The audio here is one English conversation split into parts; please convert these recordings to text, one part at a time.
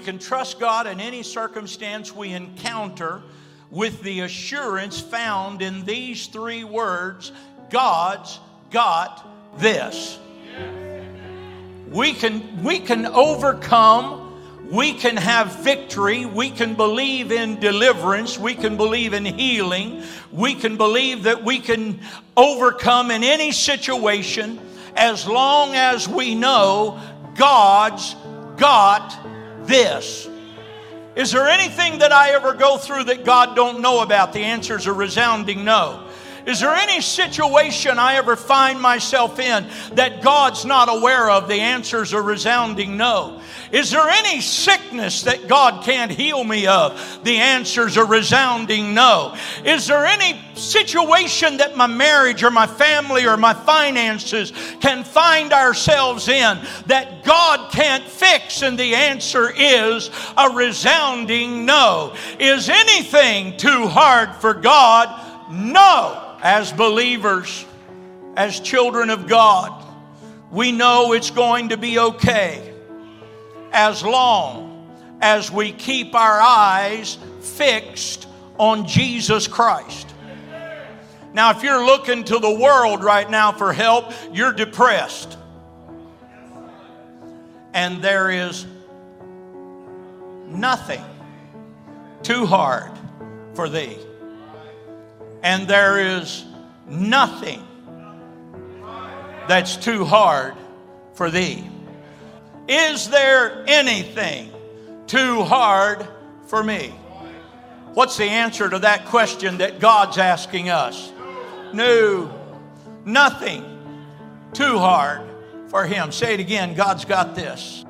can trust God in any circumstance we encounter with the assurance found in these three words God's got this. We can, we can overcome we can have victory. We can believe in deliverance. We can believe in healing. We can believe that we can overcome in any situation as long as we know God's got this. Is there anything that I ever go through that God don't know about? The answer is a resounding no. Is there any situation I ever find myself in that God's not aware of? The answer is a resounding no. Is there any sickness that God can't heal me of? The answer is a resounding no. Is there any situation that my marriage or my family or my finances can find ourselves in that God can't fix? And the answer is a resounding no. Is anything too hard for God? No. As believers, as children of God, we know it's going to be okay as long as we keep our eyes fixed on Jesus Christ. Now, if you're looking to the world right now for help, you're depressed. And there is nothing too hard for thee. And there is nothing that's too hard for thee. Is there anything too hard for me? What's the answer to that question that God's asking us? No, nothing too hard for Him. Say it again God's got this.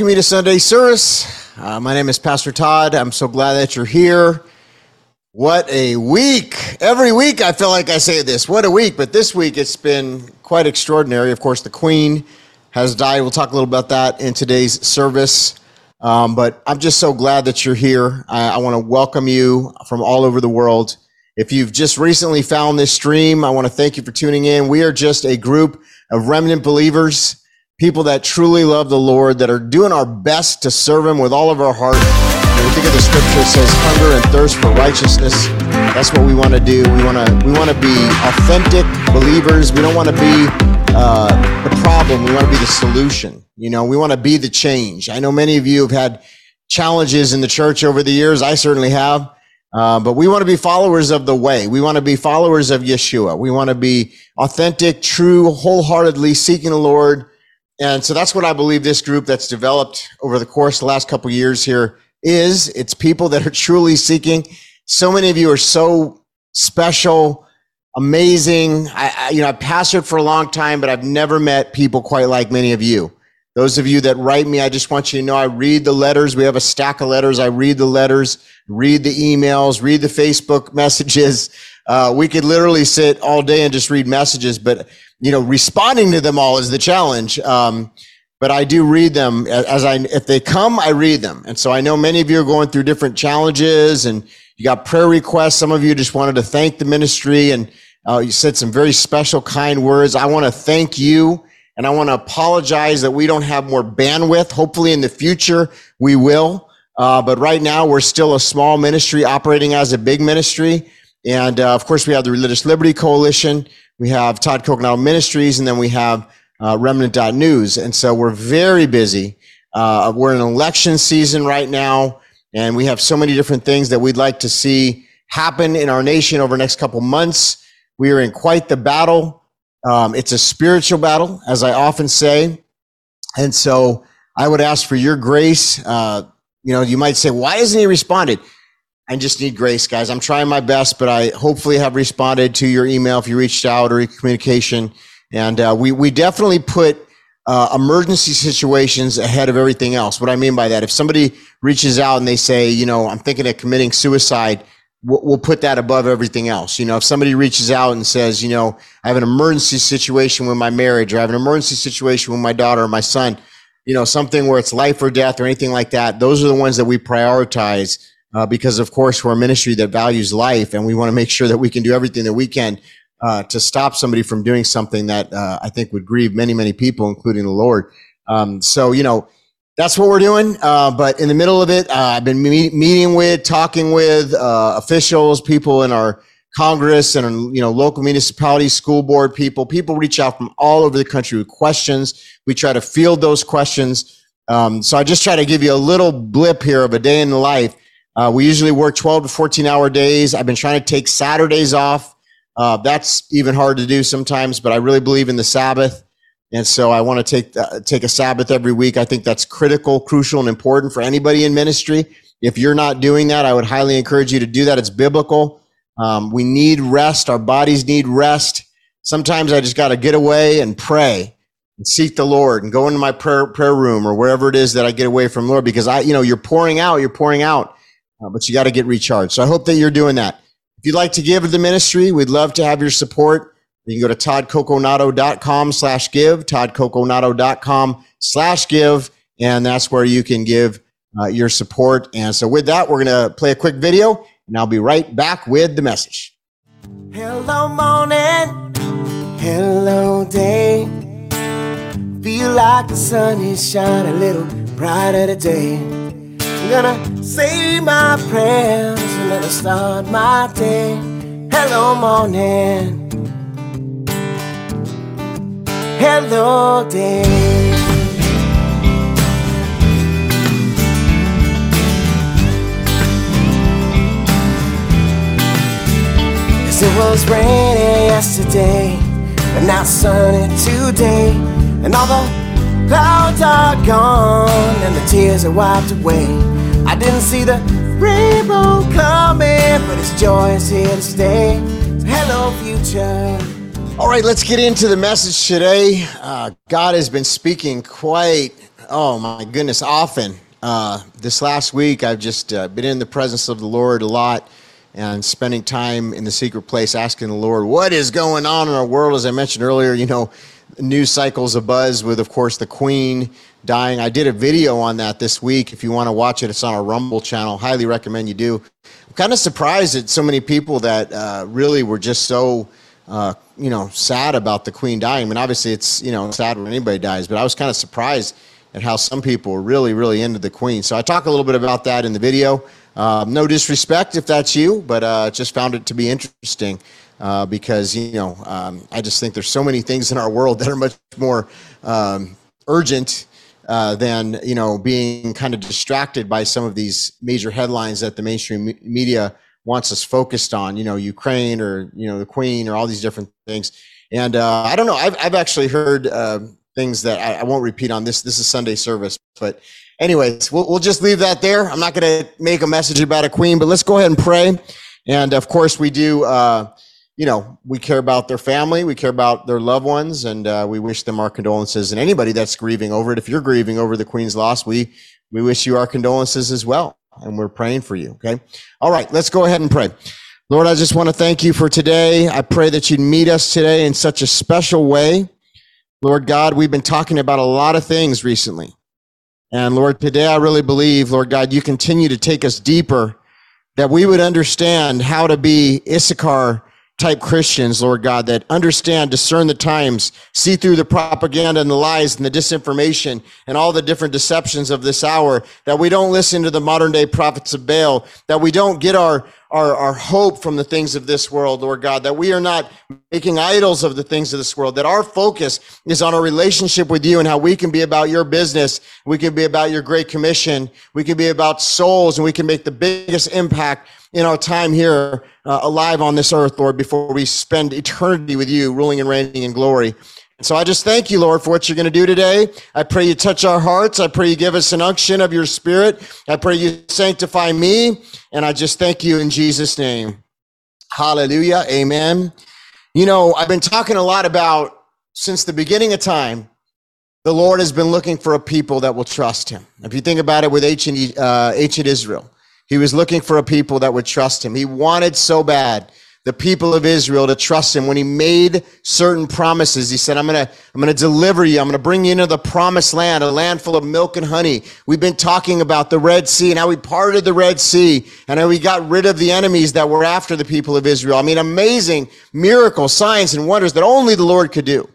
Welcome you to Sunday service. Uh, my name is Pastor Todd. I'm so glad that you're here. What a week. Every week I feel like I say this. What a week. But this week it's been quite extraordinary. Of course, the Queen has died. We'll talk a little about that in today's service. Um, but I'm just so glad that you're here. I, I want to welcome you from all over the world. If you've just recently found this stream, I want to thank you for tuning in. We are just a group of remnant believers people that truly love the Lord, that are doing our best to serve Him with all of our heart. When we think of the scripture, it says hunger and thirst for righteousness. That's what we want to do. We want to we want to be authentic believers. We don't want to be uh, the problem. We want to be the solution. You know, we want to be the change. I know many of you have had challenges in the church over the years. I certainly have. Uh, but we want to be followers of the way. We want to be followers of Yeshua. We want to be authentic, true, wholeheartedly seeking the Lord and so that's what I believe this group that's developed over the course of the last couple years here is. It's people that are truly seeking. So many of you are so special, amazing. I, I you know, I've pastored for a long time, but I've never met people quite like many of you. Those of you that write me, I just want you to know I read the letters. We have a stack of letters. I read the letters, read the emails, read the Facebook messages. Uh, we could literally sit all day and just read messages, but you know, responding to them all is the challenge. Um, but I do read them as I, if they come, I read them. And so I know many of you are going through different challenges and you got prayer requests. Some of you just wanted to thank the ministry and uh, you said some very special, kind words. I want to thank you and I want to apologize that we don't have more bandwidth. Hopefully in the future we will. Uh, but right now we're still a small ministry operating as a big ministry. And uh, of course we have the Religious Liberty Coalition. We have Todd Coconato Ministries, and then we have uh, Remnant.news. And so we're very busy. Uh, we're in election season right now, and we have so many different things that we'd like to see happen in our nation over the next couple months. We are in quite the battle. Um, it's a spiritual battle, as I often say. And so I would ask for your grace. Uh, you know, you might say, why hasn't he responded? I just need grace, guys. I'm trying my best, but I hopefully have responded to your email if you reached out or communication. And uh, we we definitely put uh, emergency situations ahead of everything else. What I mean by that, if somebody reaches out and they say, you know, I'm thinking of committing suicide, we'll, we'll put that above everything else. You know, if somebody reaches out and says, you know, I have an emergency situation with my marriage, or I have an emergency situation with my daughter or my son, you know, something where it's life or death or anything like that, those are the ones that we prioritize uh, because of course we're a ministry that values life and we want to make sure that we can do everything that we can uh, to stop somebody from doing something that uh, I think would grieve many, many people, including the Lord. Um, so, you know, that's what we're doing. Uh, but in the middle of it, uh, I've been meet, meeting with, talking with uh, officials, people in our Congress and you know local municipalities, school board people. People reach out from all over the country with questions. We try to field those questions. Um, so I just try to give you a little blip here of a day in the life uh, we usually work 12 to 14 hour days. I've been trying to take Saturdays off. Uh, that's even hard to do sometimes, but I really believe in the Sabbath. And so I want to take, take a Sabbath every week. I think that's critical, crucial, and important for anybody in ministry. If you're not doing that, I would highly encourage you to do that. It's biblical. Um, we need rest. Our bodies need rest. Sometimes I just got to get away and pray and seek the Lord and go into my prayer, prayer room or wherever it is that I get away from Lord because I, you know, you're pouring out, you're pouring out, uh, but you got to get recharged. So I hope that you're doing that. If you'd like to give to the ministry, we'd love to have your support. You can go to toddcoconato.com slash give, toddcoconato.com slash give, and that's where you can give uh, your support. And so with that, we're going to play a quick video and I'll be right back with the message. Hello, morning. Hello, day. Feel like the sun is shining a little brighter today. I'm gonna say my prayers and then I start my day. Hello, morning. Hello, day. Yes, it was raining yesterday, but now sunny today. And all the clouds are gone, and the tears are wiped away. I didn't see the rainbow coming, but its joy is here to stay. So hello, future. All right, let's get into the message today. Uh, God has been speaking quite, oh my goodness, often. Uh, this last week, I've just uh, been in the presence of the Lord a lot and spending time in the secret place asking the Lord, what is going on in our world? As I mentioned earlier, you know, news cycles a buzz with, of course, the Queen dying. I did a video on that this week. If you want to watch it, it's on our Rumble channel. Highly recommend you do. I'm kind of surprised at so many people that uh, really were just so, uh, you know, sad about the Queen dying. I mean, obviously, it's you know sad when anybody dies, but I was kind of surprised at how some people were really, really into the Queen. So I talk a little bit about that in the video. Um, no disrespect if that's you, but uh, just found it to be interesting uh, because you know um, I just think there's so many things in our world that are much more um, urgent uh, than you know being kind of distracted by some of these major headlines that the mainstream me- media wants us focused on. You know, Ukraine or you know the Queen or all these different things. And uh, I don't know. I've I've actually heard uh, things that I, I won't repeat on this. This is Sunday service, but anyways, we'll, we'll just leave that there. I'm not going to make a message about a queen, but let's go ahead and pray. And of course, we do, uh, you know, we care about their family, we care about their loved ones, and uh, we wish them our condolences. And anybody that's grieving over it, if you're grieving over the queen's loss, we, we wish you our condolences as well. And we're praying for you. Okay. All right. Let's go ahead and pray. Lord, I just want to thank you for today. I pray that you'd meet us today in such a special way. Lord God, we've been talking about a lot of things recently. And Lord, today I really believe, Lord God, you continue to take us deeper, that we would understand how to be Issachar type Christians, Lord God, that understand, discern the times, see through the propaganda and the lies and the disinformation and all the different deceptions of this hour, that we don't listen to the modern day prophets of Baal, that we don't get our, our, our hope from the things of this world, Lord God, that we are not making idols of the things of this world, that our focus is on our relationship with you and how we can be about your business. We can be about your great commission. We can be about souls and we can make the biggest impact in our time here uh, alive on this earth, Lord, before we spend eternity with you, ruling and reigning in glory. And so I just thank you, Lord, for what you're going to do today. I pray you touch our hearts. I pray you give us an unction of your spirit. I pray you sanctify me. And I just thank you in Jesus' name. Hallelujah. Amen. You know, I've been talking a lot about since the beginning of time, the Lord has been looking for a people that will trust him. If you think about it with ancient, uh, ancient Israel, he was looking for a people that would trust him. He wanted so bad the people of Israel to trust him when he made certain promises. He said, I'm going to, I'm going to deliver you. I'm going to bring you into the promised land, a land full of milk and honey. We've been talking about the Red Sea and how we parted the Red Sea and how we got rid of the enemies that were after the people of Israel. I mean, amazing miracles, signs and wonders that only the Lord could do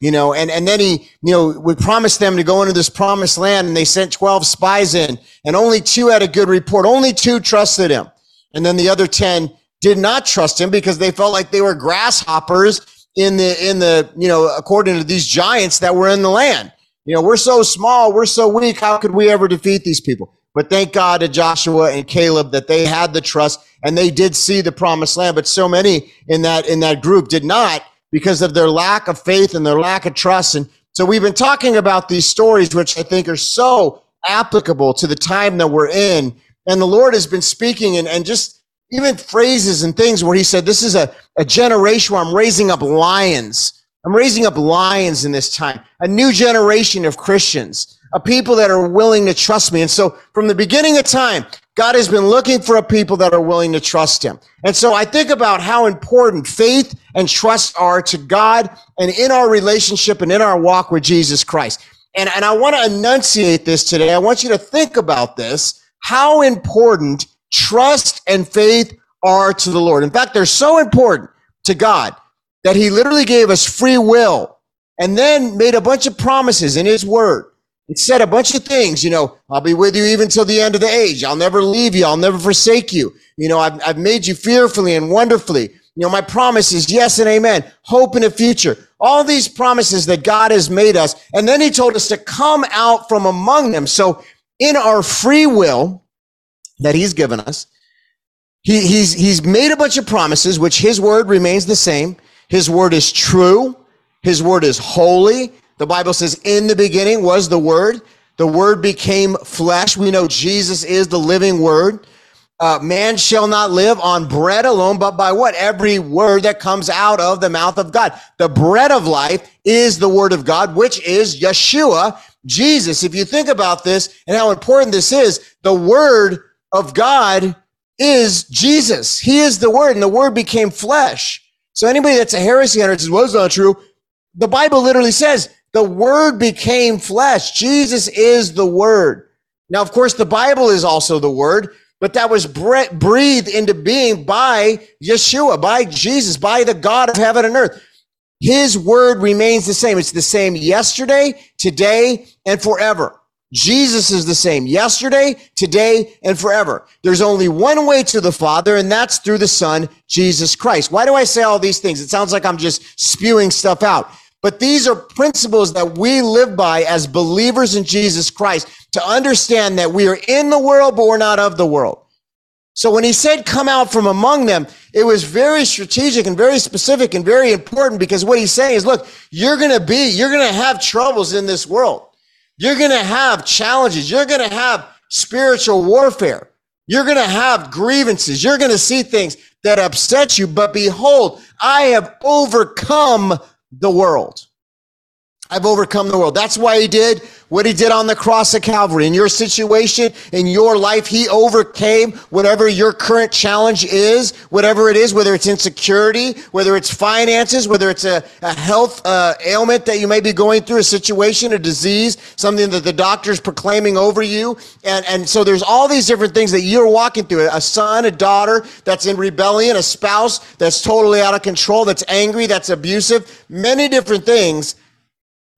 you know, and, and then he, you know, we promised them to go into this promised land and they sent 12 spies in and only two had a good report. Only two trusted him. And then the other 10 did not trust him because they felt like they were grasshoppers in the, in the, you know, according to these giants that were in the land. You know, we're so small. We're so weak. How could we ever defeat these people? But thank God to Joshua and Caleb that they had the trust and they did see the promised land. But so many in that, in that group did not because of their lack of faith and their lack of trust. And so we've been talking about these stories, which I think are so applicable to the time that we're in. And the Lord has been speaking and, and just, even phrases and things where he said, This is a, a generation where I'm raising up lions. I'm raising up lions in this time, a new generation of Christians, a people that are willing to trust me. And so from the beginning of time, God has been looking for a people that are willing to trust him. And so I think about how important faith and trust are to God and in our relationship and in our walk with Jesus Christ. And, and I want to enunciate this today. I want you to think about this, how important trust and faith are to the Lord. In fact, they're so important to God that he literally gave us free will and then made a bunch of promises in his word. It said a bunch of things, you know, I'll be with you even till the end of the age. I'll never leave you. I'll never forsake you. You know, I've, I've made you fearfully and wonderfully. You know, my promise is yes and amen. Hope in the future. All these promises that God has made us. And then he told us to come out from among them. So in our free will that he's given us, he, he's, he's made a bunch of promises, which his word remains the same. His word is true. His word is holy. The Bible says, in the beginning was the word. The word became flesh. We know Jesus is the living word. Uh, man shall not live on bread alone, but by what? Every word that comes out of the mouth of God. The bread of life is the word of God, which is Yeshua, Jesus. If you think about this and how important this is, the word of God is Jesus. He is the word and the word became flesh. So anybody that's a heresy hunter says, well, it's not true. The Bible literally says the word became flesh. Jesus is the word. Now, of course, the Bible is also the word, but that was breathed into being by Yeshua, by Jesus, by the God of heaven and earth. His word remains the same. It's the same yesterday, today, and forever. Jesus is the same yesterday, today, and forever. There's only one way to the Father, and that's through the Son, Jesus Christ. Why do I say all these things? It sounds like I'm just spewing stuff out. But these are principles that we live by as believers in Jesus Christ to understand that we are in the world, but we're not of the world. So when he said come out from among them, it was very strategic and very specific and very important because what he's saying is, look, you're going to be, you're going to have troubles in this world. You're going to have challenges. You're going to have spiritual warfare. You're going to have grievances. You're going to see things that upset you. But behold, I have overcome the world. I've overcome the world. That's why he did what he did on the cross of Calvary. In your situation, in your life, he overcame whatever your current challenge is, whatever it is, whether it's insecurity, whether it's finances, whether it's a, a health uh, ailment that you may be going through, a situation, a disease, something that the doctor's proclaiming over you. And, and so there's all these different things that you're walking through. A son, a daughter that's in rebellion, a spouse that's totally out of control, that's angry, that's abusive, many different things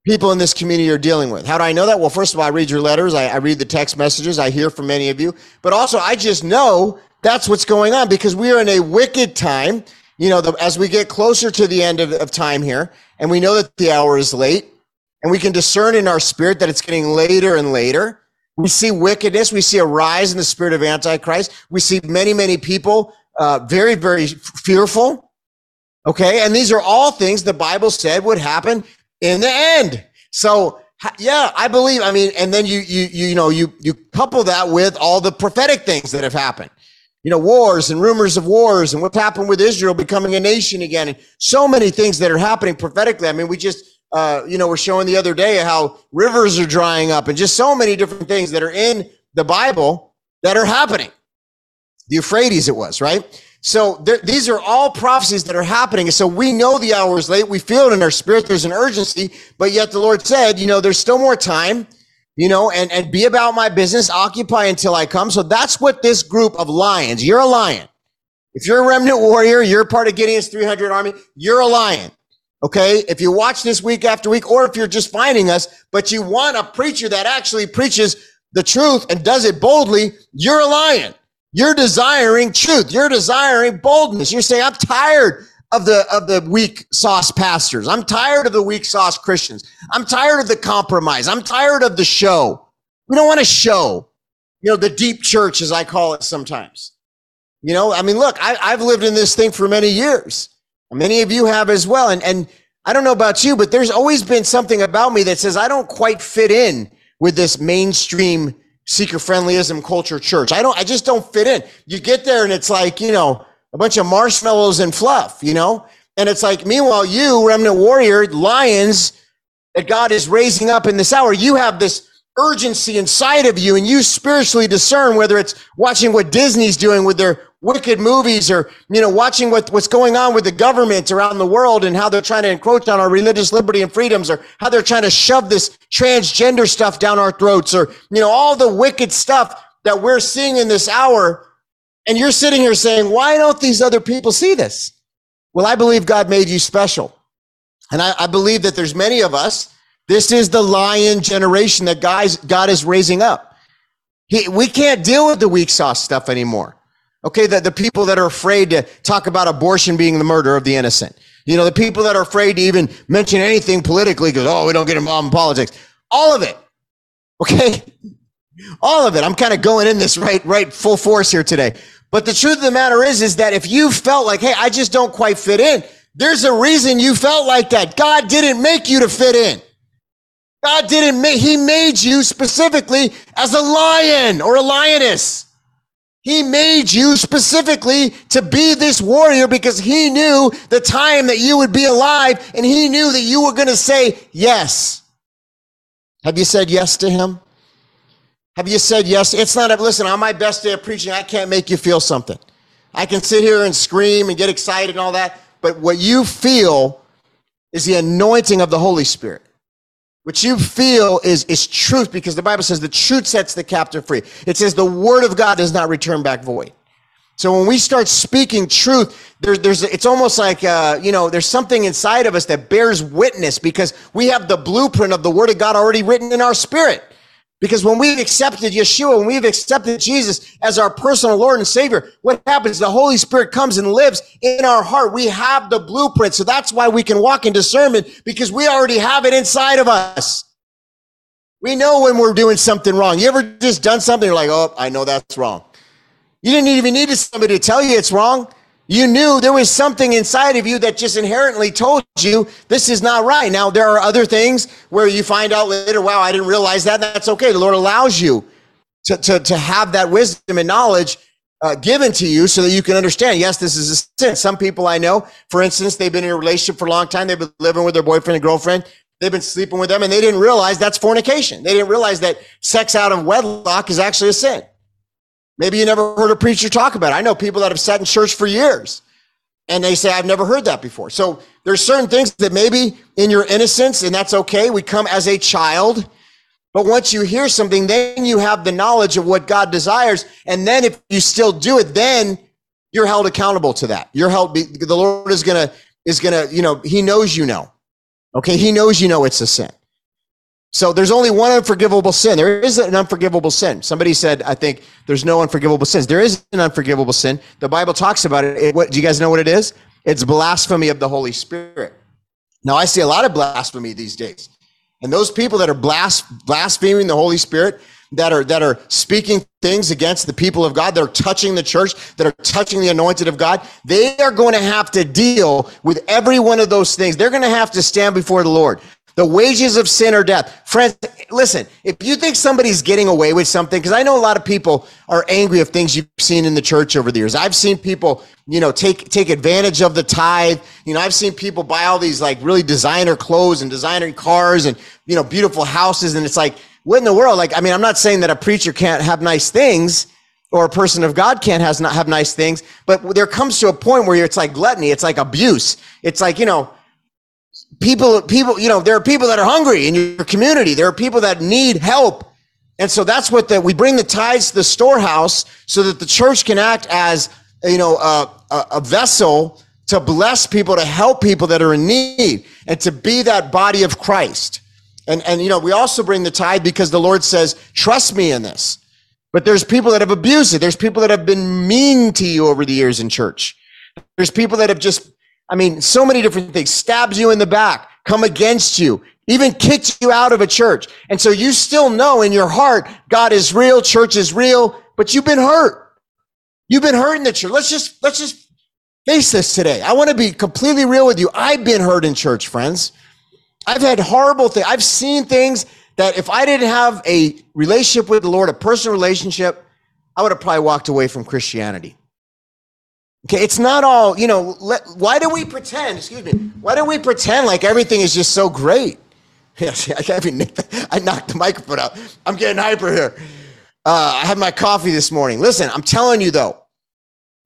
people in this community are dealing with. How do I know that? Well, first of all, I read your letters, I, I, read the text messages, I hear from many of you, but also I just know that's what's going on because we are in a wicked time. You know, the, as we get closer to the end of, of time here, and we know that the hour is late, and we can discern in our spirit that it's getting later and later. We see wickedness. We see a rise in the spirit of Antichrist. We see many, many people uh, very, very fearful. Okay. And these are all things the Bible said would happen in the end. So yeah, I believe. I mean, and then you you you know you you couple that with all the prophetic things that have happened. You know, wars and rumors of wars and what's happened with Israel becoming a nation again, and so many things that are happening prophetically. I mean, we just uh, you know we're showing the other day how rivers are drying up, and just so many different things that are in the Bible that are happening. The Euphrates, it was right. So there, these are all prophecies that are happening. So we know the hour is late. We feel it in our spirit. There's an urgency, but yet the Lord said, you know, there's still more time, you know, and, and be about my business, occupy until I come. So that's what this group of lions, you're a lion. If you're a remnant warrior, you're part of Gideon's 300 army, you're a lion. Okay. If you watch this week after week, or if you're just finding us, but you want a preacher that actually preaches the truth and does it boldly, you're a lion. You're desiring truth. You're desiring boldness. You're saying, I'm tired of the, of the weak sauce pastors. I'm tired of the weak sauce Christians. I'm tired of the compromise. I'm tired of the show. We don't want to show, you know, the deep church, as I call it sometimes. You know, I mean, look, I, I've lived in this thing for many years. Many of you have as well. And, and I don't know about you, but there's always been something about me that says I don't quite fit in with this mainstream seeker friendlyism culture church. I don't, I just don't fit in. You get there and it's like, you know, a bunch of marshmallows and fluff, you know? And it's like, meanwhile, you, remnant warrior, lions that God is raising up in this hour, you have this urgency inside of you and you spiritually discern whether it's watching what Disney's doing with their wicked movies or, you know, watching what, what's going on with the government around the world and how they're trying to encroach on our religious liberty and freedoms or how they're trying to shove this transgender stuff down our throats or, you know, all the wicked stuff that we're seeing in this hour. And you're sitting here saying, why don't these other people see this? Well, I believe God made you special. And I, I believe that there's many of us this is the lion generation that guys, God is raising up. He, we can't deal with the weak sauce stuff anymore. Okay, the, the people that are afraid to talk about abortion being the murder of the innocent. You know, the people that are afraid to even mention anything politically because, oh, we don't get involved in politics. All of it. Okay? All of it. I'm kind of going in this right, right full force here today. But the truth of the matter is, is that if you felt like, hey, I just don't quite fit in, there's a reason you felt like that. God didn't make you to fit in. God didn't make, he made you specifically as a lion or a lioness. He made you specifically to be this warrior because he knew the time that you would be alive and he knew that you were going to say yes. Have you said yes to him? Have you said yes? It's not a, listen, on my best day of preaching, I can't make you feel something. I can sit here and scream and get excited and all that, but what you feel is the anointing of the Holy Spirit. What you feel is, is truth because the Bible says the truth sets the captive free. It says the word of God does not return back void. So when we start speaking truth, there, there's, it's almost like, uh, you know, there's something inside of us that bears witness because we have the blueprint of the word of God already written in our spirit. Because when we've accepted Yeshua, when we've accepted Jesus as our personal Lord and Savior, what happens? The Holy Spirit comes and lives in our heart. We have the blueprint. So that's why we can walk in discernment because we already have it inside of us. We know when we're doing something wrong. You ever just done something? You're like, oh, I know that's wrong. You didn't even need somebody to tell you it's wrong. You knew there was something inside of you that just inherently told you this is not right. Now, there are other things where you find out later, wow, I didn't realize that. That's okay. The Lord allows you to, to, to have that wisdom and knowledge uh, given to you so that you can understand, yes, this is a sin. Some people I know, for instance, they've been in a relationship for a long time. They've been living with their boyfriend and girlfriend. They've been sleeping with them and they didn't realize that's fornication. They didn't realize that sex out of wedlock is actually a sin. Maybe you never heard a preacher talk about it. I know people that have sat in church for years and they say, I've never heard that before. So there's certain things that maybe in your innocence, and that's okay. We come as a child. But once you hear something, then you have the knowledge of what God desires. And then if you still do it, then you're held accountable to that. You're held, the Lord is going to, is going to, you know, he knows you know. Okay. He knows you know it's a sin. So there's only one unforgivable sin. There is an unforgivable sin. Somebody said, I think there's no unforgivable sins. There is an unforgivable sin. The Bible talks about it. it what, do you guys know what it is? It's blasphemy of the Holy Spirit. Now I see a lot of blasphemy these days. And those people that are blas- blaspheming the Holy Spirit, that are that are speaking things against the people of God, that are touching the church, that are touching the anointed of God, they are going to have to deal with every one of those things. They're going to have to stand before the Lord. The wages of sin are death. Friends, listen, if you think somebody's getting away with something, because I know a lot of people are angry of things you've seen in the church over the years. I've seen people, you know, take, take advantage of the tithe. You know, I've seen people buy all these like really designer clothes and designer cars and, you know, beautiful houses. And it's like, what in the world? Like, I mean, I'm not saying that a preacher can't have nice things or a person of God can't has not have nice things, but there comes to a point where it's like gluttony. It's like abuse. It's like, you know, people, people, you know, there are people that are hungry in your community. There are people that need help. And so that's what that we bring the tithes to the storehouse so that the church can act as, you know, a, a, a vessel to bless people, to help people that are in need and to be that body of Christ. And, and, you know, we also bring the tithe because the Lord says, trust me in this. But there's people that have abused it. There's people that have been mean to you over the years in church. There's people that have just I mean, so many different things, stabs you in the back, come against you, even kicks you out of a church. And so you still know in your heart, God is real, church is real, but you've been hurt. You've been hurt in the church. Let's just, let's just face this today. I want to be completely real with you. I've been hurt in church, friends. I've had horrible things. I've seen things that if I didn't have a relationship with the Lord, a personal relationship, I would have probably walked away from Christianity. Okay, it's not all, you know, let, why do we pretend, excuse me, why do we pretend like everything is just so great? Yes, I, can't even, I knocked the microphone out. I'm getting hyper here. Uh, I had my coffee this morning. Listen, I'm telling you though,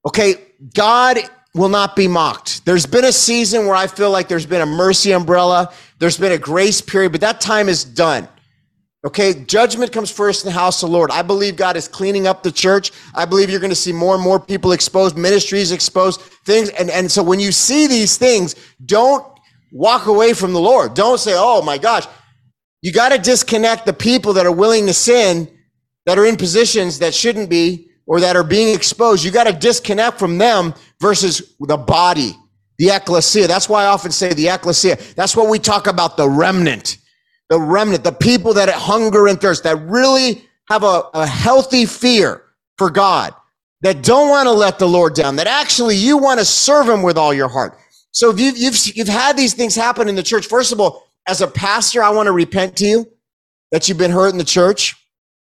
okay, God will not be mocked. There's been a season where I feel like there's been a mercy umbrella, there's been a grace period, but that time is done. Okay, judgment comes first in the house of the Lord. I believe God is cleaning up the church. I believe you're going to see more and more people exposed, ministries exposed, things. And, and so when you see these things, don't walk away from the Lord. Don't say, oh my gosh. You got to disconnect the people that are willing to sin, that are in positions that shouldn't be, or that are being exposed. You got to disconnect from them versus the body, the ecclesia. That's why I often say the ecclesia. That's what we talk about the remnant the remnant, the people that hunger and thirst, that really have a, a healthy fear for God, that don't want to let the Lord down, that actually you want to serve him with all your heart. So if you've, you've, you've had these things happen in the church, first of all, as a pastor, I want to repent to you that you've been hurt in the church.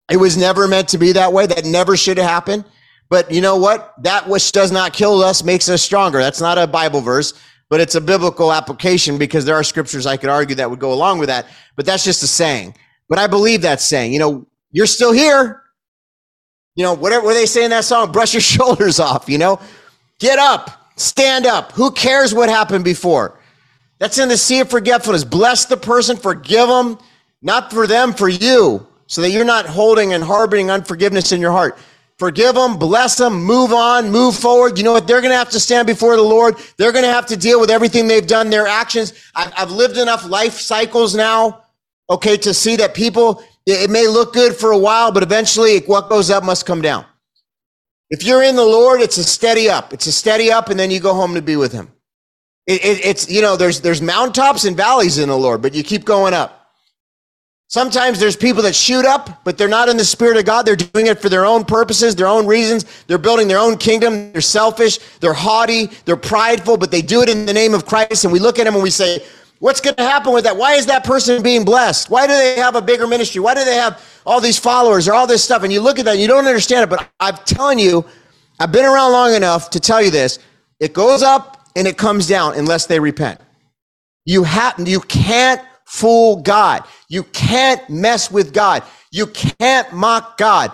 It was never meant to be that way. That never should have happened. But you know what? That which does not kill us makes us stronger. That's not a Bible verse but it's a biblical application because there are scriptures I could argue that would go along with that. But that's just a saying. But I believe that saying. You know, you're still here. You know, whatever what they say in that song, brush your shoulders off, you know? Get up, stand up. Who cares what happened before? That's in the sea of forgetfulness. Bless the person, forgive them, not for them, for you, so that you're not holding and harboring unforgiveness in your heart. Forgive them, bless them, move on, move forward. You know what? They're going to have to stand before the Lord. They're going to have to deal with everything they've done, their actions. I've, I've lived enough life cycles now, okay, to see that people, it, it may look good for a while, but eventually what goes up must come down. If you're in the Lord, it's a steady up. It's a steady up, and then you go home to be with Him. It, it, it's, you know, there's, there's mountaintops and valleys in the Lord, but you keep going up. Sometimes there's people that shoot up, but they're not in the spirit of God. They're doing it for their own purposes, their own reasons. They're building their own kingdom. They're selfish. They're haughty. They're prideful, but they do it in the name of Christ. And we look at them and we say, what's going to happen with that? Why is that person being blessed? Why do they have a bigger ministry? Why do they have all these followers or all this stuff? And you look at that and you don't understand it. But I'm telling you, I've been around long enough to tell you this. It goes up and it comes down unless they repent. You have, you can't fool God. You can't mess with God. You can't mock God.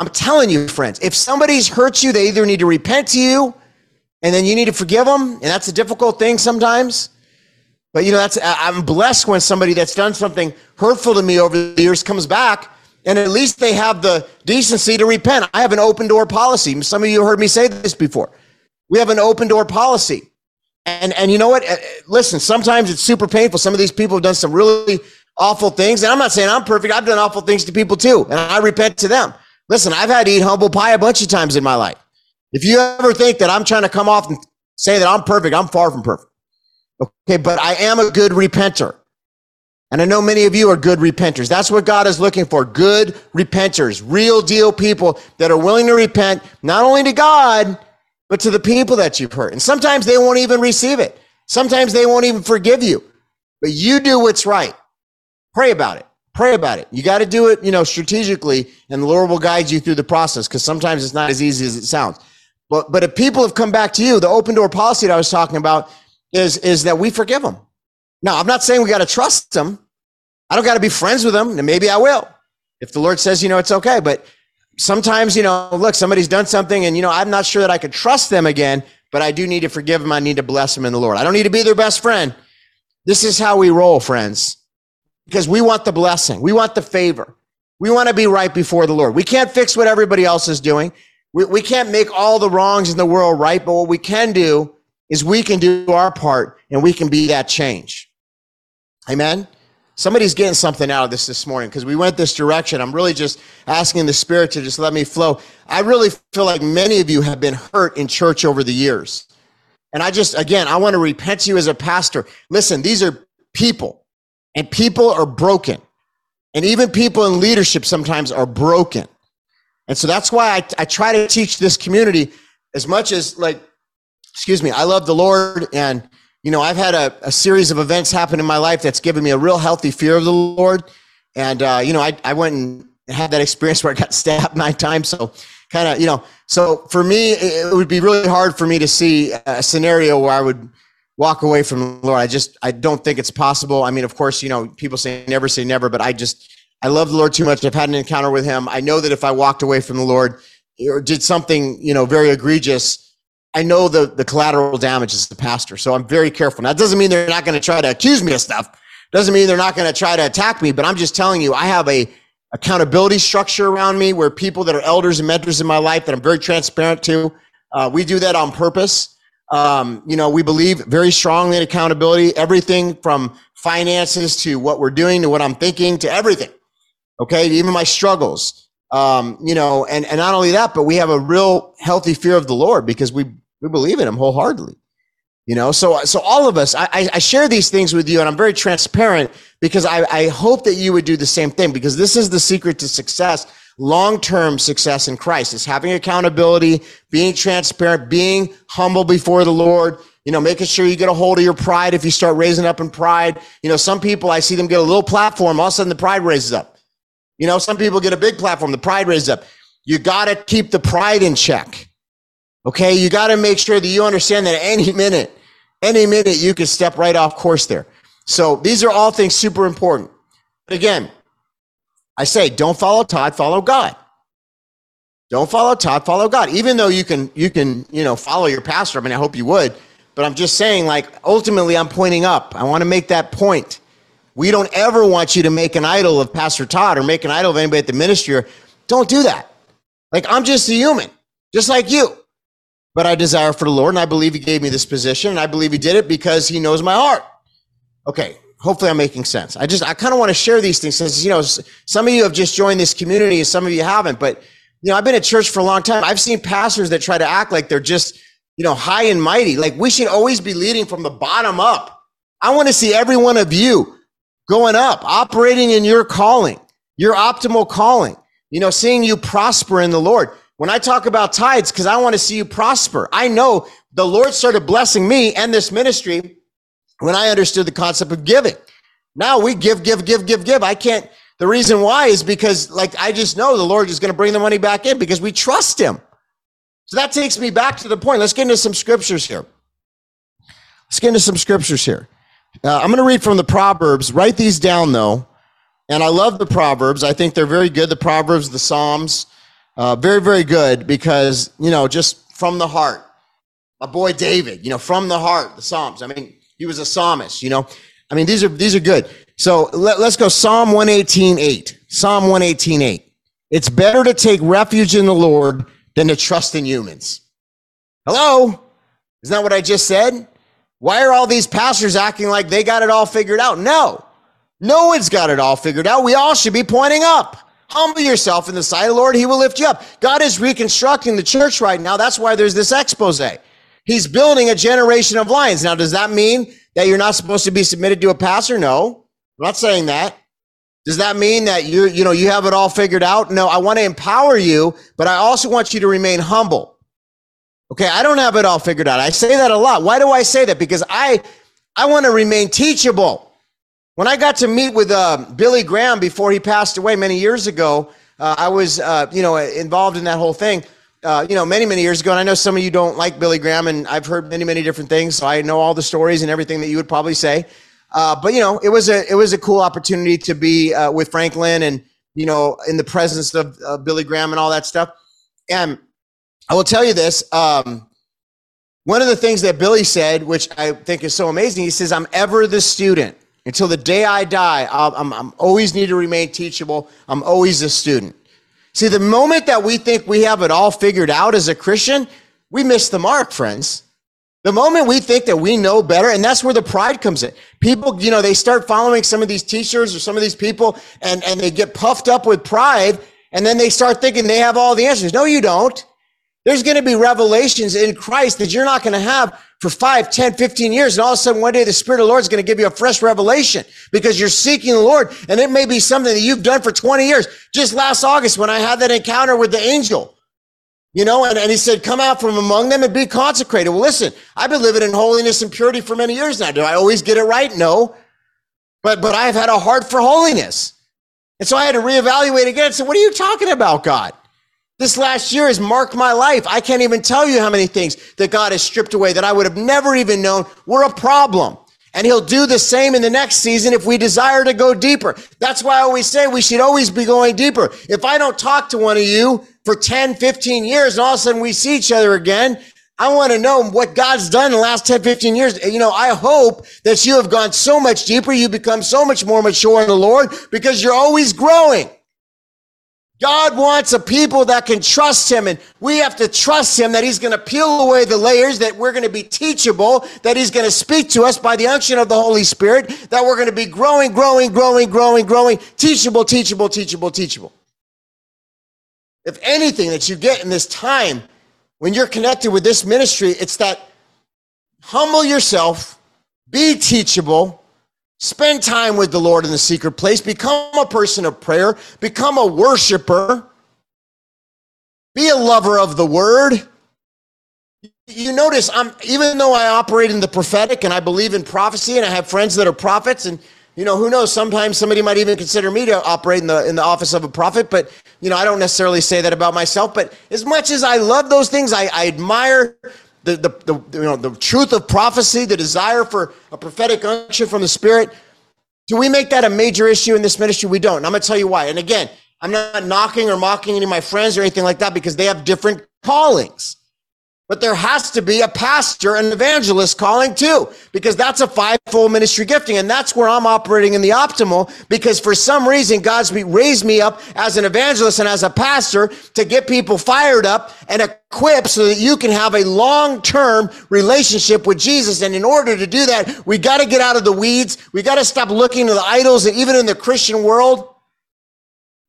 I'm telling you, friends, if somebody's hurt you, they either need to repent to you and then you need to forgive them. And that's a difficult thing sometimes. But you know, that's, I'm blessed when somebody that's done something hurtful to me over the years comes back and at least they have the decency to repent. I have an open door policy. Some of you heard me say this before. We have an open door policy. And and you know what? Uh, listen, sometimes it's super painful. Some of these people have done some really awful things. And I'm not saying I'm perfect. I've done awful things to people too. And I repent to them. Listen, I've had to eat humble pie a bunch of times in my life. If you ever think that I'm trying to come off and say that I'm perfect, I'm far from perfect. Okay, but I am a good repenter. And I know many of you are good repenters. That's what God is looking for. Good repenters, real deal people that are willing to repent, not only to God, but to the people that you've hurt. And sometimes they won't even receive it. Sometimes they won't even forgive you. But you do what's right. Pray about it. Pray about it. You got to do it, you know, strategically, and the Lord will guide you through the process because sometimes it's not as easy as it sounds. But but if people have come back to you, the open door policy that I was talking about is is that we forgive them. Now, I'm not saying we got to trust them. I don't got to be friends with them, and maybe I will if the Lord says, you know, it's okay. But sometimes, you know, look, somebody's done something and, you know, I'm not sure that I could trust them again, but I do need to forgive them. I need to bless them in the Lord. I don't need to be their best friend. This is how we roll, friends, because we want the blessing. We want the favor. We want to be right before the Lord. We can't fix what everybody else is doing. We, we can't make all the wrongs in the world right, but what we can do is we can do our part and we can be that change. Amen. Somebody's getting something out of this this morning because we went this direction. I'm really just asking the Spirit to just let me flow. I really feel like many of you have been hurt in church over the years. And I just, again, I want to repent to you as a pastor. Listen, these are people, and people are broken. And even people in leadership sometimes are broken. And so that's why I, I try to teach this community as much as, like, excuse me, I love the Lord and you know, I've had a, a series of events happen in my life that's given me a real healthy fear of the Lord. And, uh, you know, I, I went and had that experience where I got stabbed nine times. So kind of, you know, so for me, it, would be really hard for me to see a scenario where I would walk away from the Lord. I just, I don't think it's possible. I mean, of course, you know, people say never say never, but I just, I love the Lord too much. I've had an encounter with him. I know that if I walked away from the Lord or did something, you know, very egregious, I know the, the collateral damage is the pastor. So I'm very careful. Now, that doesn't mean they're not going to try to accuse me of stuff. Doesn't mean they're not going to try to attack me, but I'm just telling you, I have a accountability structure around me where people that are elders and mentors in my life that I'm very transparent to, uh, we do that on purpose. Um, you know, we believe very strongly in accountability, everything from finances to what we're doing to what I'm thinking to everything. Okay. Even my struggles. Um, you know, and, and not only that, but we have a real healthy fear of the Lord because we, we believe in him wholeheartedly. You know, so so all of us, I, I share these things with you, and I'm very transparent because I, I hope that you would do the same thing because this is the secret to success, long-term success in Christ is having accountability, being transparent, being humble before the Lord, you know, making sure you get a hold of your pride if you start raising up in pride. You know, some people I see them get a little platform, all of a sudden the pride raises up. You know, some people get a big platform, the pride raises up. You got to keep the pride in check. Okay. You got to make sure that you understand that any minute, any minute you can step right off course there. So these are all things super important. But again, I say, don't follow Todd, follow God. Don't follow Todd, follow God. Even though you can, you can, you know, follow your pastor. I mean, I hope you would, but I'm just saying, like, ultimately, I'm pointing up. I want to make that point. We don't ever want you to make an idol of Pastor Todd or make an idol of anybody at the ministry. Don't do that. Like, I'm just a human, just like you but I desire for the Lord, and I believe He gave me this position, and I believe He did it because He knows my heart. Okay, hopefully I'm making sense. I just I kind of want to share these things since you know some of you have just joined this community, and some of you haven't. But you know, I've been at church for a long time. I've seen pastors that try to act like they're just you know high and mighty. Like we should always be leading from the bottom up. I want to see every one of you going up, operating in your calling, your optimal calling. You know, seeing you prosper in the Lord. When I talk about tithes, because I want to see you prosper, I know the Lord started blessing me and this ministry when I understood the concept of giving. Now we give, give, give, give, give. I can't. The reason why is because, like, I just know the Lord is going to bring the money back in because we trust Him. So that takes me back to the point. Let's get into some scriptures here. Let's get into some scriptures here. Uh, I'm going to read from the Proverbs. Write these down, though. And I love the Proverbs. I think they're very good. The Proverbs, the Psalms. Uh, very, very good because, you know, just from the heart. A boy David, you know, from the heart, the Psalms. I mean, he was a psalmist, you know. I mean, these are these are good. So let, us go Psalm 118, 8. Psalm 118, 8. It's better to take refuge in the Lord than to trust in humans. Hello? Isn't that what I just said? Why are all these pastors acting like they got it all figured out? No. No one's got it all figured out. We all should be pointing up. Humble yourself in the sight of the Lord. He will lift you up. God is reconstructing the church right now. That's why there's this expose. He's building a generation of lions. Now, does that mean that you're not supposed to be submitted to a pastor? No, I'm not saying that. Does that mean that you you know you have it all figured out? No, I want to empower you, but I also want you to remain humble. Okay, I don't have it all figured out. I say that a lot. Why do I say that? Because I I want to remain teachable. When I got to meet with uh, Billy Graham before he passed away many years ago, uh, I was, uh, you know, involved in that whole thing, uh, you know, many, many years ago. And I know some of you don't like Billy Graham, and I've heard many, many different things. So I know all the stories and everything that you would probably say. Uh, but you know, it was a it was a cool opportunity to be uh, with Franklin and you know in the presence of Billy Graham and all that stuff. And I will tell you this. Um, one of the things that Billy said, which I think is so amazing, he says, "I'm ever the student." Until the day I die, I'm, I'm always need to remain teachable. I'm always a student. See, the moment that we think we have it all figured out as a Christian, we miss the mark, friends. The moment we think that we know better, and that's where the pride comes in. People, you know, they start following some of these teachers or some of these people and, and they get puffed up with pride and then they start thinking they have all the answers. No, you don't. There's going to be revelations in Christ that you're not going to have for 5, 10, 15 years. And all of a sudden, one day, the Spirit of the Lord is going to give you a fresh revelation because you're seeking the Lord. And it may be something that you've done for 20 years. Just last August, when I had that encounter with the angel, You know, and, and he said, Come out from among them and be consecrated. Well, listen, I've been living in holiness and purity for many years now. Do I always get it right? No. But but I've had a heart for holiness. And so I had to reevaluate again and say, What are you talking about, God? This last year has marked my life. I can't even tell you how many things that God has stripped away that I would have never even known were a problem. And he'll do the same in the next season if we desire to go deeper. That's why I always say we should always be going deeper. If I don't talk to one of you for 10, 15 years and all of a sudden we see each other again, I want to know what God's done in the last 10, 15 years. You know, I hope that you have gone so much deeper. You become so much more mature in the Lord because you're always growing. God wants a people that can trust him and we have to trust him that he's going to peel away the layers, that we're going to be teachable, that he's going to speak to us by the unction of the Holy Spirit, that we're going to be growing, growing, growing, growing, growing, teachable, teachable, teachable, teachable. If anything that you get in this time when you're connected with this ministry, it's that humble yourself, be teachable, Spend time with the Lord in the secret place. Become a person of prayer. Become a worshiper. Be a lover of the word. You notice I'm even though I operate in the prophetic and I believe in prophecy and I have friends that are prophets and you know who knows sometimes somebody might even consider me to operate in the in the office of a prophet but you know I don't necessarily say that about myself but as much as I love those things I, I admire the, the, the, you know, the truth of prophecy, the desire for a prophetic unction from the Spirit. Do we make that a major issue in this ministry? We don't. And I'm going to tell you why. And again, I'm not knocking or mocking any of my friends or anything like that because they have different callings. But there has to be a pastor and evangelist calling too, because that's a fivefold ministry gifting. And that's where I'm operating in the optimal, because for some reason, God's raised me up as an evangelist and as a pastor to get people fired up and equipped so that you can have a long-term relationship with Jesus. And in order to do that, we got to get out of the weeds. We got to stop looking to the idols and even in the Christian world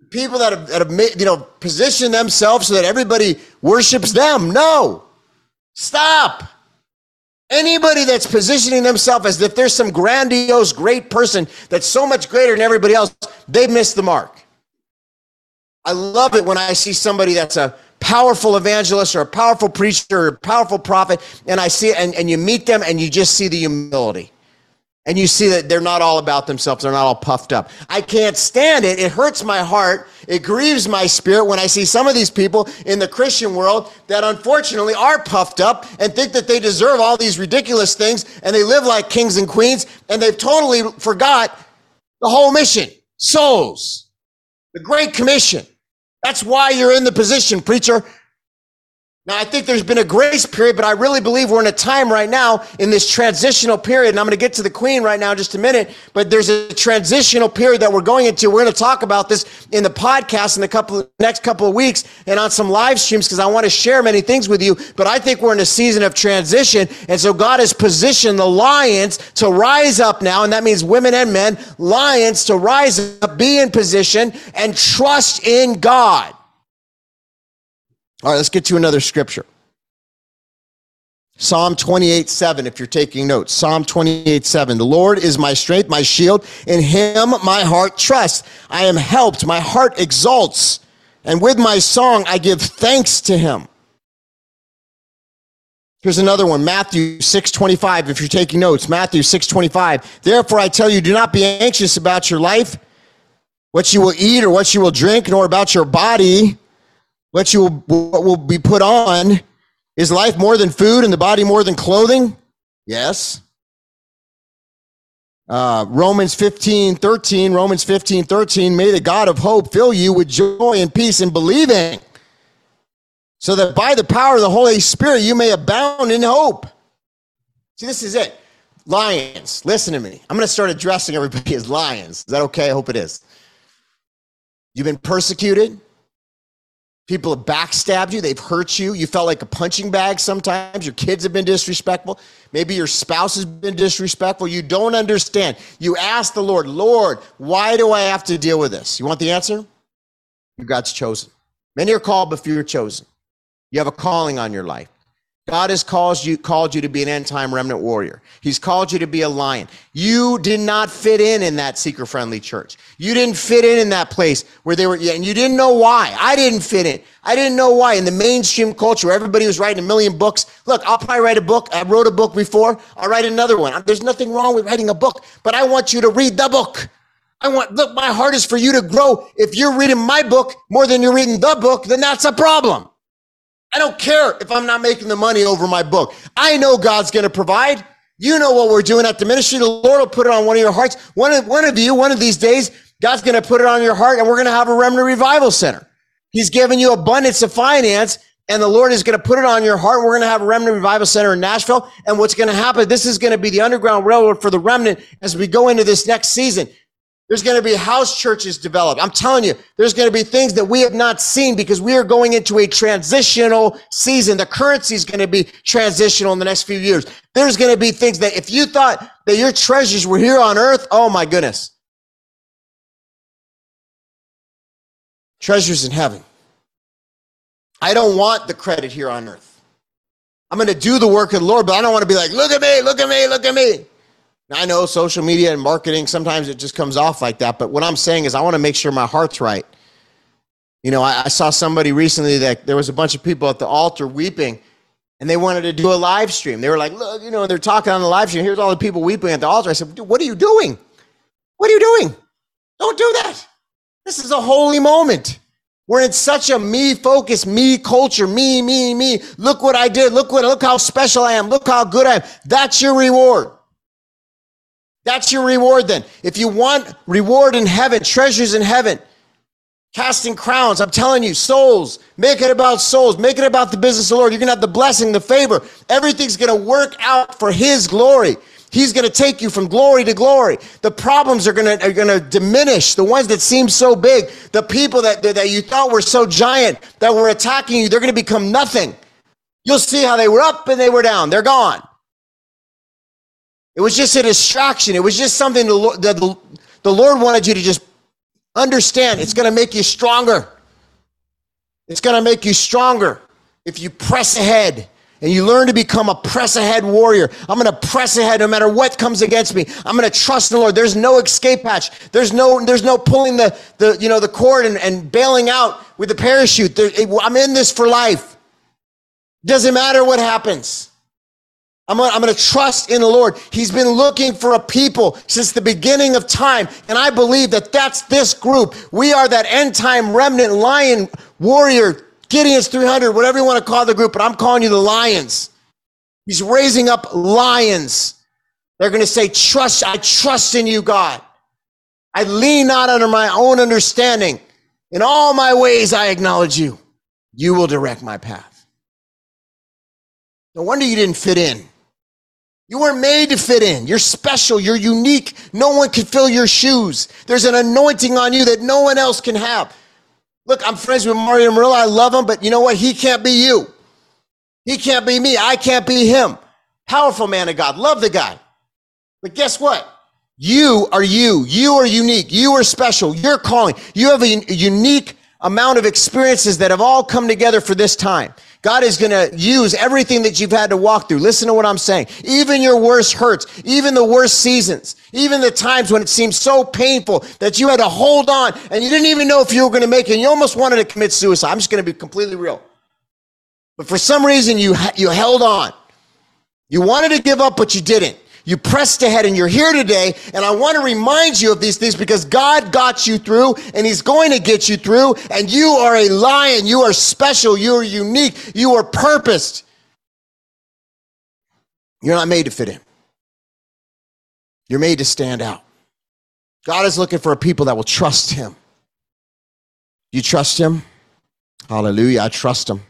people that have, that have you know positioned themselves so that everybody worships them. No. Stop. Anybody that's positioning themselves as if there's some grandiose, great person that's so much greater than everybody else, they've missed the mark. I love it when I see somebody that's a powerful evangelist or a powerful preacher or a powerful prophet, and I see it, and, and you meet them and you just see the humility and you see that they're not all about themselves. They're not all puffed up. I can't stand it. It hurts my heart. It grieves my spirit when i see some of these people in the christian world that unfortunately are puffed up and think that they deserve all these ridiculous things and they live like kings and queens and they've totally forgot the whole mission. Souls. The great commission. That's why you're in the position preacher now, I think there's been a grace period, but I really believe we're in a time right now in this transitional period. And I'm going to get to the queen right now in just a minute, but there's a transitional period that we're going into. We're going to talk about this in the podcast in the couple next couple of weeks and on some live streams because I want to share many things with you. But I think we're in a season of transition. And so God has positioned the lions to rise up now. And that means women and men, lions to rise up, be in position and trust in God. All right, let's get to another scripture. Psalm 28 7, if you're taking notes. Psalm 28 7. The Lord is my strength, my shield. In him my heart trusts. I am helped. My heart exalts. And with my song I give thanks to him. Here's another one, Matthew 6:25 if you're taking notes. Matthew 6:25. Therefore I tell you do not be anxious about your life, what you will eat or what you will drink, nor about your body what you will, what will be put on is life more than food and the body more than clothing? Yes. Uh, Romans 15, 13, Romans 15, 13, may the God of hope fill you with joy and peace in believing, so that by the power of the Holy Spirit you may abound in hope. See, this is it. Lions, listen to me. I'm going to start addressing everybody as lions. Is that okay? I hope it is. You've been persecuted. People have backstabbed you. They've hurt you. You felt like a punching bag sometimes. Your kids have been disrespectful. Maybe your spouse has been disrespectful. You don't understand. You ask the Lord, Lord, why do I have to deal with this? You want the answer? You're God's chosen. Many are called, but few are chosen. You have a calling on your life. God has called you, called you to be an end time remnant warrior. He's called you to be a lion. You did not fit in in that seeker friendly church. You didn't fit in in that place where they were, and you didn't know why. I didn't fit in. I didn't know why. In the mainstream culture, everybody was writing a million books. Look, I'll probably write a book. I wrote a book before. I'll write another one. There's nothing wrong with writing a book, but I want you to read the book. I want, look, my heart is for you to grow. If you're reading my book more than you're reading the book, then that's a problem. I don't care if I'm not making the money over my book. I know God's going to provide. You know what we're doing at the ministry. The Lord will put it on one of your hearts. One of, one of you, one of these days, God's going to put it on your heart and we're going to have a remnant revival center. He's given you abundance of finance and the Lord is going to put it on your heart. We're going to have a remnant revival center in Nashville. And what's going to happen? This is going to be the underground railroad for the remnant as we go into this next season. There's going to be house churches developed. I'm telling you, there's going to be things that we have not seen because we are going into a transitional season. The currency is going to be transitional in the next few years. There's going to be things that if you thought that your treasures were here on earth, oh my goodness. Treasures in heaven. I don't want the credit here on earth. I'm going to do the work of the Lord, but I don't want to be like, look at me, look at me, look at me. I know social media and marketing, sometimes it just comes off like that. But what I'm saying is, I want to make sure my heart's right. You know, I, I, saw somebody recently that there was a bunch of people at the altar weeping, and they wanted to do a live stream. They were like, look, you know, they're talking on the live stream. Here's all the people weeping at the altar. I said, what are you doing? What are you doing? Don't do that. This is a holy moment. We're in such a me focus, me culture, me, me, me. Look what I did. Look what, look how special I am. Look how good I am. That's your reward. That's your reward then. If you want reward in heaven, treasures in heaven, casting crowns, I'm telling you, souls, make it about souls, make it about the business of the Lord. You're going to have the blessing, the favor. Everything's going to work out for His glory. He's going to take you from glory to glory. The problems are going to, are going to diminish. The ones that seem so big, the people that, that you thought were so giant that were attacking you, they're going to become nothing. You'll see how they were up and they were down. They're gone. It was just a distraction. It was just something that the, the Lord wanted you to just understand. It's going to make you stronger. It's going to make you stronger if you press ahead and you learn to become a press ahead warrior. I'm going to press ahead no matter what comes against me. I'm going to trust the Lord. There's no escape hatch. There's no, there's no pulling the, the, you know, the cord and, and bailing out with the parachute. There, I'm in this for life. Doesn't matter what happens. I'm gonna, I'm gonna trust in the Lord. He's been looking for a people since the beginning of time. And I believe that that's this group. We are that end time remnant lion warrior, Gideon's 300, whatever you want to call the group, but I'm calling you the lions. He's raising up lions. They're going to say, trust, I trust in you, God. I lean not under my own understanding. In all my ways, I acknowledge you. You will direct my path. No wonder you didn't fit in. You weren't made to fit in. You're special. You're unique. No one can fill your shoes. There's an anointing on you that no one else can have. Look, I'm friends with Mario Murillo. I love him, but you know what? He can't be you. He can't be me. I can't be him. Powerful man of God. Love the guy. But guess what? You are you. You are unique. You are special. You're calling. You have a unique amount of experiences that have all come together for this time. God is going to use everything that you've had to walk through. Listen to what I'm saying. Even your worst hurts, even the worst seasons, even the times when it seemed so painful that you had to hold on and you didn't even know if you were going to make it. And you almost wanted to commit suicide. I'm just going to be completely real. But for some reason, you, you held on. You wanted to give up, but you didn't. You pressed ahead and you're here today. And I want to remind you of these things because God got you through and He's going to get you through. And you are a lion. You are special. You are unique. You are purposed. You're not made to fit in, you're made to stand out. God is looking for a people that will trust Him. You trust Him? Hallelujah. I trust Him.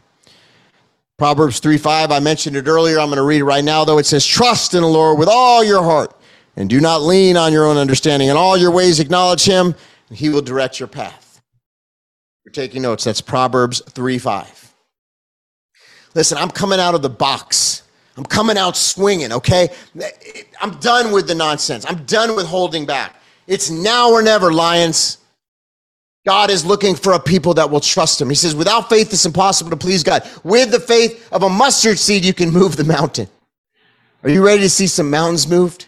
Proverbs 3 5, I mentioned it earlier. I'm going to read it right now, though. It says, Trust in the Lord with all your heart and do not lean on your own understanding. In all your ways, acknowledge him, and he will direct your path. You're taking notes. That's Proverbs 3 5. Listen, I'm coming out of the box. I'm coming out swinging, okay? I'm done with the nonsense. I'm done with holding back. It's now or never, Lions. God is looking for a people that will trust him. He says, without faith, it's impossible to please God. With the faith of a mustard seed, you can move the mountain. Are you ready to see some mountains moved?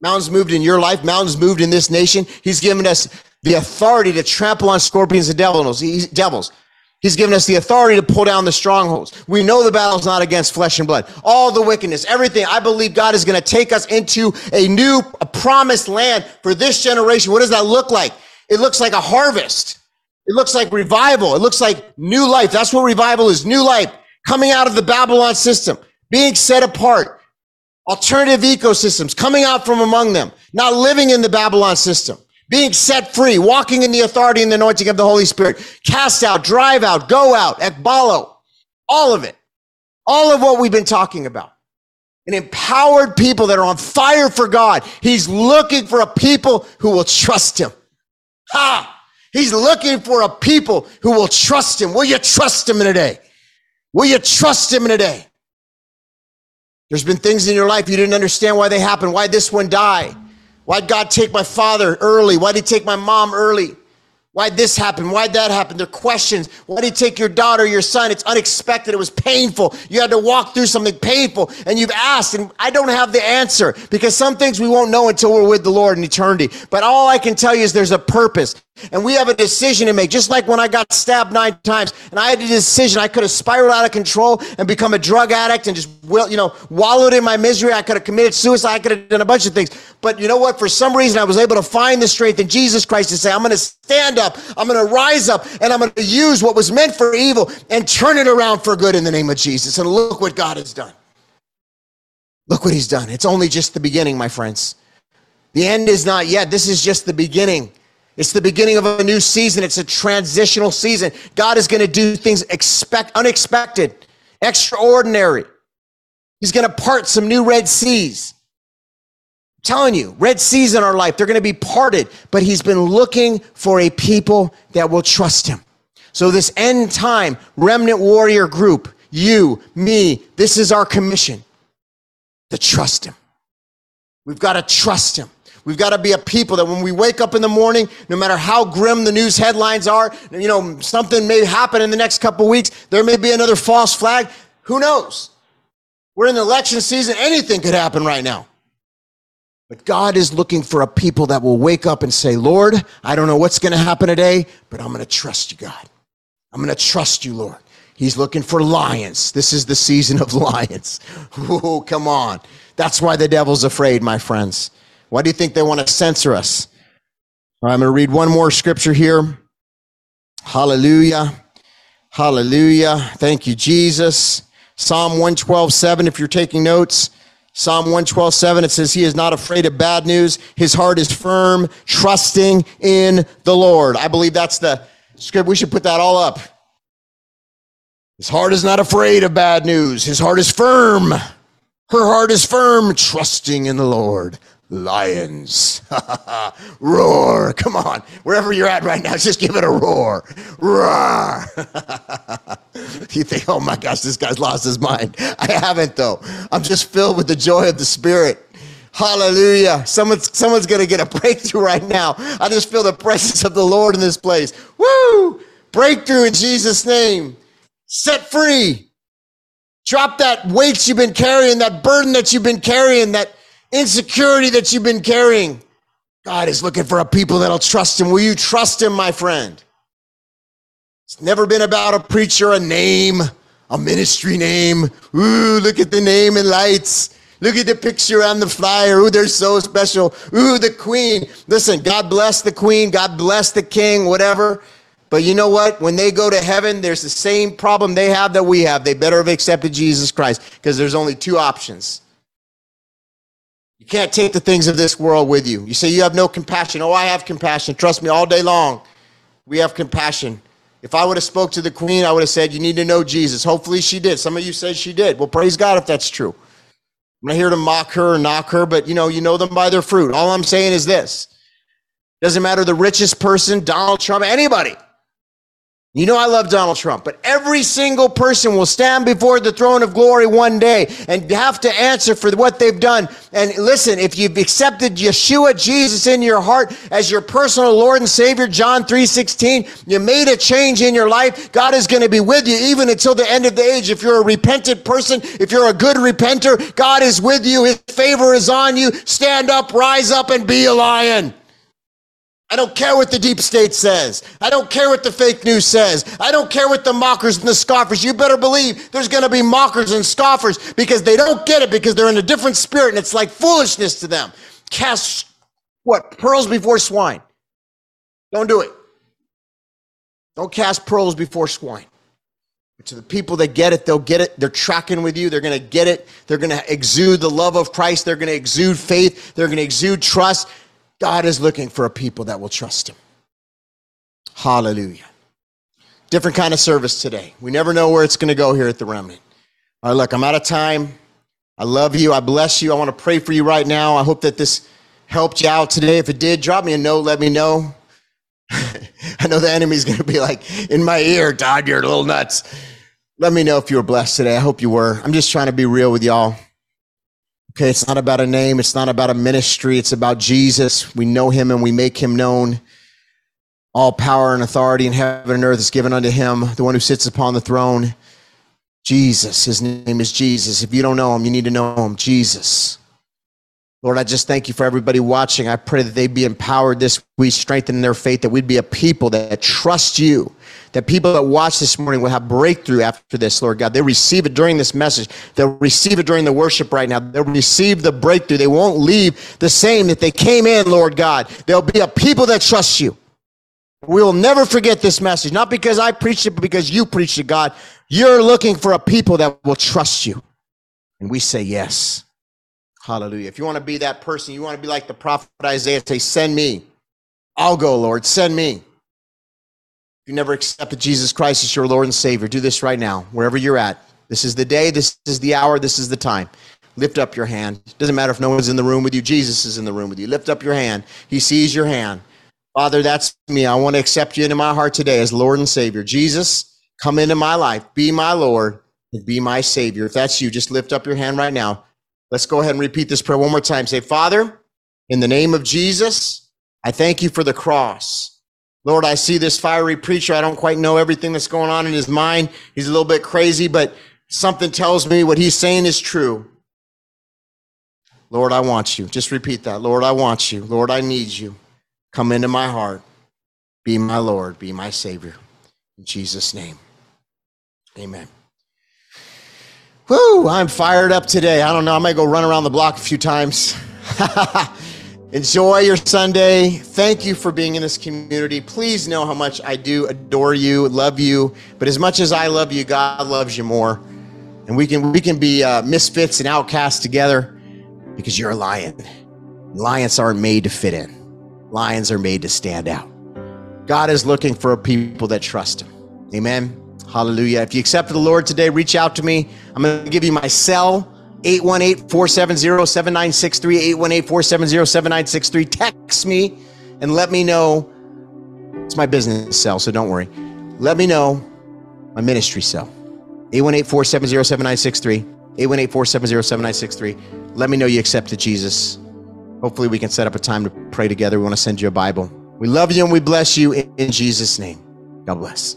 Mountains moved in your life, mountains moved in this nation. He's given us the authority to trample on scorpions and devils. He's, devils. He's given us the authority to pull down the strongholds. We know the battle's not against flesh and blood. All the wickedness, everything. I believe God is going to take us into a new, a promised land for this generation. What does that look like? It looks like a harvest. It looks like revival. It looks like new life. That's what revival is. New life coming out of the Babylon system, being set apart, alternative ecosystems coming out from among them, not living in the Babylon system, being set free, walking in the authority and the anointing of the Holy Spirit, cast out, drive out, go out, ekballo, all of it, all of what we've been talking about. An empowered people that are on fire for God. He's looking for a people who will trust him. Ha! He's looking for a people who will trust him. Will you trust him in a day? Will you trust him in a day? There's been things in your life you didn't understand why they happened. Why this one die? Why'd God take my father early? Why'd he take my mom early? Why'd this happen? Why'd that happen? They're questions. Why'd he take your daughter, your son? It's unexpected. It was painful. You had to walk through something painful and you've asked, and I don't have the answer because some things we won't know until we're with the Lord in eternity. But all I can tell you is there's a purpose. And we have a decision to make. Just like when I got stabbed nine times and I had a decision, I could have spiraled out of control and become a drug addict and just, will, you know, wallowed in my misery. I could have committed suicide. I could have done a bunch of things. But you know what? For some reason, I was able to find the strength in Jesus Christ to say, I'm going to stand up. I'm going to rise up and I'm going to use what was meant for evil and turn it around for good in the name of Jesus. And look what God has done. Look what he's done. It's only just the beginning, my friends. The end is not yet. This is just the beginning. It's the beginning of a new season. It's a transitional season. God is going to do things expect, unexpected, extraordinary. He's going to part some new Red Seas. Telling you, Red Seas in our life, they're going to be parted, but He's been looking for a people that will trust Him. So, this end time remnant warrior group, you, me, this is our commission to trust Him. We've got to trust Him. We've got to be a people that when we wake up in the morning, no matter how grim the news headlines are, you know, something may happen in the next couple weeks. There may be another false flag. Who knows? We're in the election season. Anything could happen right now. But God is looking for a people that will wake up and say, Lord, I don't know what's going to happen today, but I'm going to trust you, God. I'm going to trust you, Lord. He's looking for lions. This is the season of lions. Oh, come on. That's why the devil's afraid, my friends. Why do you think they want to censor us? All right, I'm going to read one more scripture here. Hallelujah. Hallelujah. Thank you, Jesus. Psalm 112, 7, if you're taking notes. Psalm 112, 7, it says, He is not afraid of bad news. His heart is firm, trusting in the Lord. I believe that's the script. We should put that all up. His heart is not afraid of bad news. His heart is firm. Her heart is firm, trusting in the Lord lions. roar. Come on. Wherever you're at right now, just give it a roar. Roar. you think, oh my gosh, this guy's lost his mind. I haven't, though. I'm just filled with the joy of the Spirit. Hallelujah. Someone's, someone's going to get a breakthrough right now. I just feel the presence of the Lord in this place. Woo! Breakthrough in Jesus' name. Set free. Drop that weight you've been carrying, that burden that you've been carrying, that insecurity that you've been carrying. God is looking for a people that'll trust him. Will you trust him, my friend? It's never been about a preacher, a name, a ministry name. Ooh, look at the name and lights. Look at the picture on the flyer. Ooh, they're so special. Ooh, the queen. Listen, God bless the queen. God bless the king, whatever. But you know what? When they go to heaven, there's the same problem they have that we have. They better have accepted Jesus Christ because there's only two options you can't take the things of this world with you. You say you have no compassion. Oh, I have compassion. Trust me, all day long, we have compassion. If I would have spoke to the queen, I would have said, you need to know Jesus. Hopefully she did. Some of you said she did. Well, praise God if that's true. I'm not here to mock her or knock her, but you know, you know them by their fruit. All I'm saying is this. Doesn't matter the richest person, Donald Trump, anybody. You know, I love Donald Trump, but every single person will stand before the throne of glory one day and have to answer for what they've done. And listen, if you've accepted Yeshua, Jesus in your heart as your personal Lord and Savior, John 3:16, you made a change in your life. God is going to be with you even until the end of the age. If you're a repentant person, if you're a good repenter, God is with you. His favor is on you. Stand up, rise up, and be a lion. I don't care what the deep state says. I don't care what the fake news says. I don't care what the mockers and the scoffers. You better believe there's going to be mockers and scoffers because they don't get it because they're in a different spirit and it's like foolishness to them. Cast what? Pearls before swine. Don't do it. Don't cast pearls before swine. To the people that get it, they'll get it. They're tracking with you. They're going to get it. They're going to exude the love of Christ. They're going to exude faith. They're going to exude trust. God is looking for a people that will trust Him. Hallelujah. Different kind of service today. We never know where it's going to go here at the remnant. All right, look, I'm out of time. I love you. I bless you. I want to pray for you right now. I hope that this helped you out today. If it did, drop me a note. Let me know. I know the enemy's going to be like in my ear, Todd, you're a little nuts. Let me know if you were blessed today. I hope you were. I'm just trying to be real with y'all. Okay, it's not about a name, it's not about a ministry, it's about Jesus. We know him and we make him known. All power and authority in heaven and earth is given unto him, the one who sits upon the throne. Jesus, his name is Jesus. If you don't know him, you need to know him. Jesus. Lord, I just thank you for everybody watching. I pray that they be empowered this week, strengthen their faith, that we'd be a people that trust you that people that watch this morning will have breakthrough after this, Lord God. They receive it during this message. They'll receive it during the worship right now. They'll receive the breakthrough. They won't leave the same that they came in, Lord God. They'll be a people that trust you. We will never forget this message, not because I preached it, but because you preached it, God. You're looking for a people that will trust you. And we say yes. Hallelujah. If you want to be that person, you want to be like the prophet Isaiah, say, Send me. I'll go, Lord. Send me. You never accepted Jesus Christ as your Lord and Savior, do this right now, wherever you're at. This is the day, this is the hour, this is the time. Lift up your hand. It doesn't matter if no one's in the room with you, Jesus is in the room with you. Lift up your hand. He sees your hand. Father, that's me. I want to accept you into my heart today as Lord and Savior. Jesus, come into my life. Be my Lord and be my Savior. If that's you, just lift up your hand right now. Let's go ahead and repeat this prayer one more time. Say, Father, in the name of Jesus, I thank you for the cross. Lord, I see this fiery preacher. I don't quite know everything that's going on in his mind. He's a little bit crazy, but something tells me what he's saying is true. Lord, I want you. Just repeat that. Lord, I want you. Lord, I need you. Come into my heart. Be my Lord. Be my Savior. In Jesus' name. Amen. Whoo, I'm fired up today. I don't know. I might go run around the block a few times. Enjoy your Sunday. Thank you for being in this community. Please know how much I do adore you, love you. But as much as I love you, God loves you more. And we can we can be uh, misfits and outcasts together because you're a lion. Lions aren't made to fit in. Lions are made to stand out. God is looking for a people that trust Him. Amen. Hallelujah. If you accept the Lord today, reach out to me. I'm going to give you my cell. 818-470-7963 818-470-7963 text me and let me know. It's my business cell so don't worry. Let me know my ministry cell. 818-470-7963 818-470-7963 let me know you accepted jesus. Hopefully we can set up a time to pray together. We want to send you a bible. We love you and we bless you in jesus name. God bless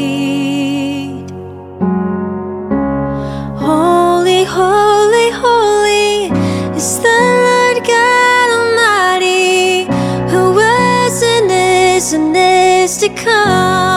To come.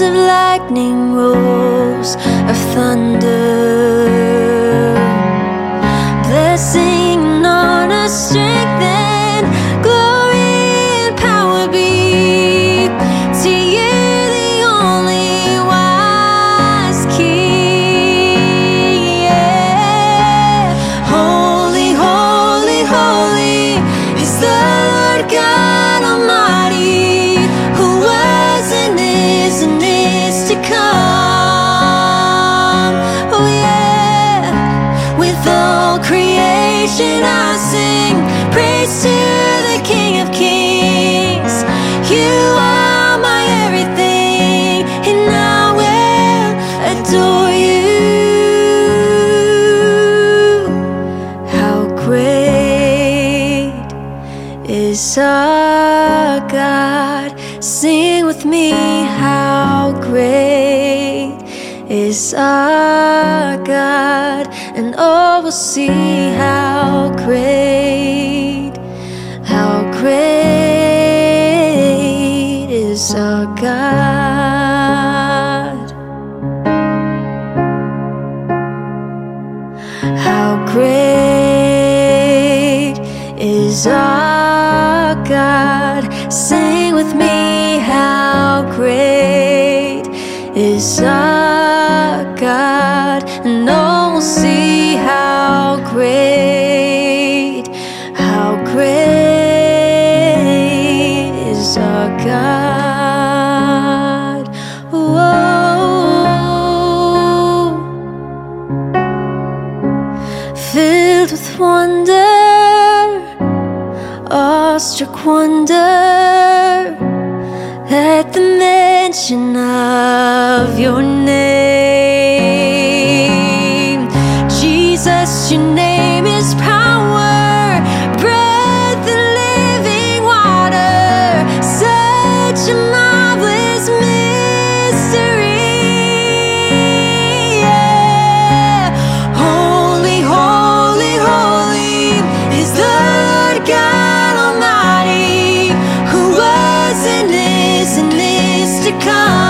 of lightning rolls of thunder. creation I sing praise to come.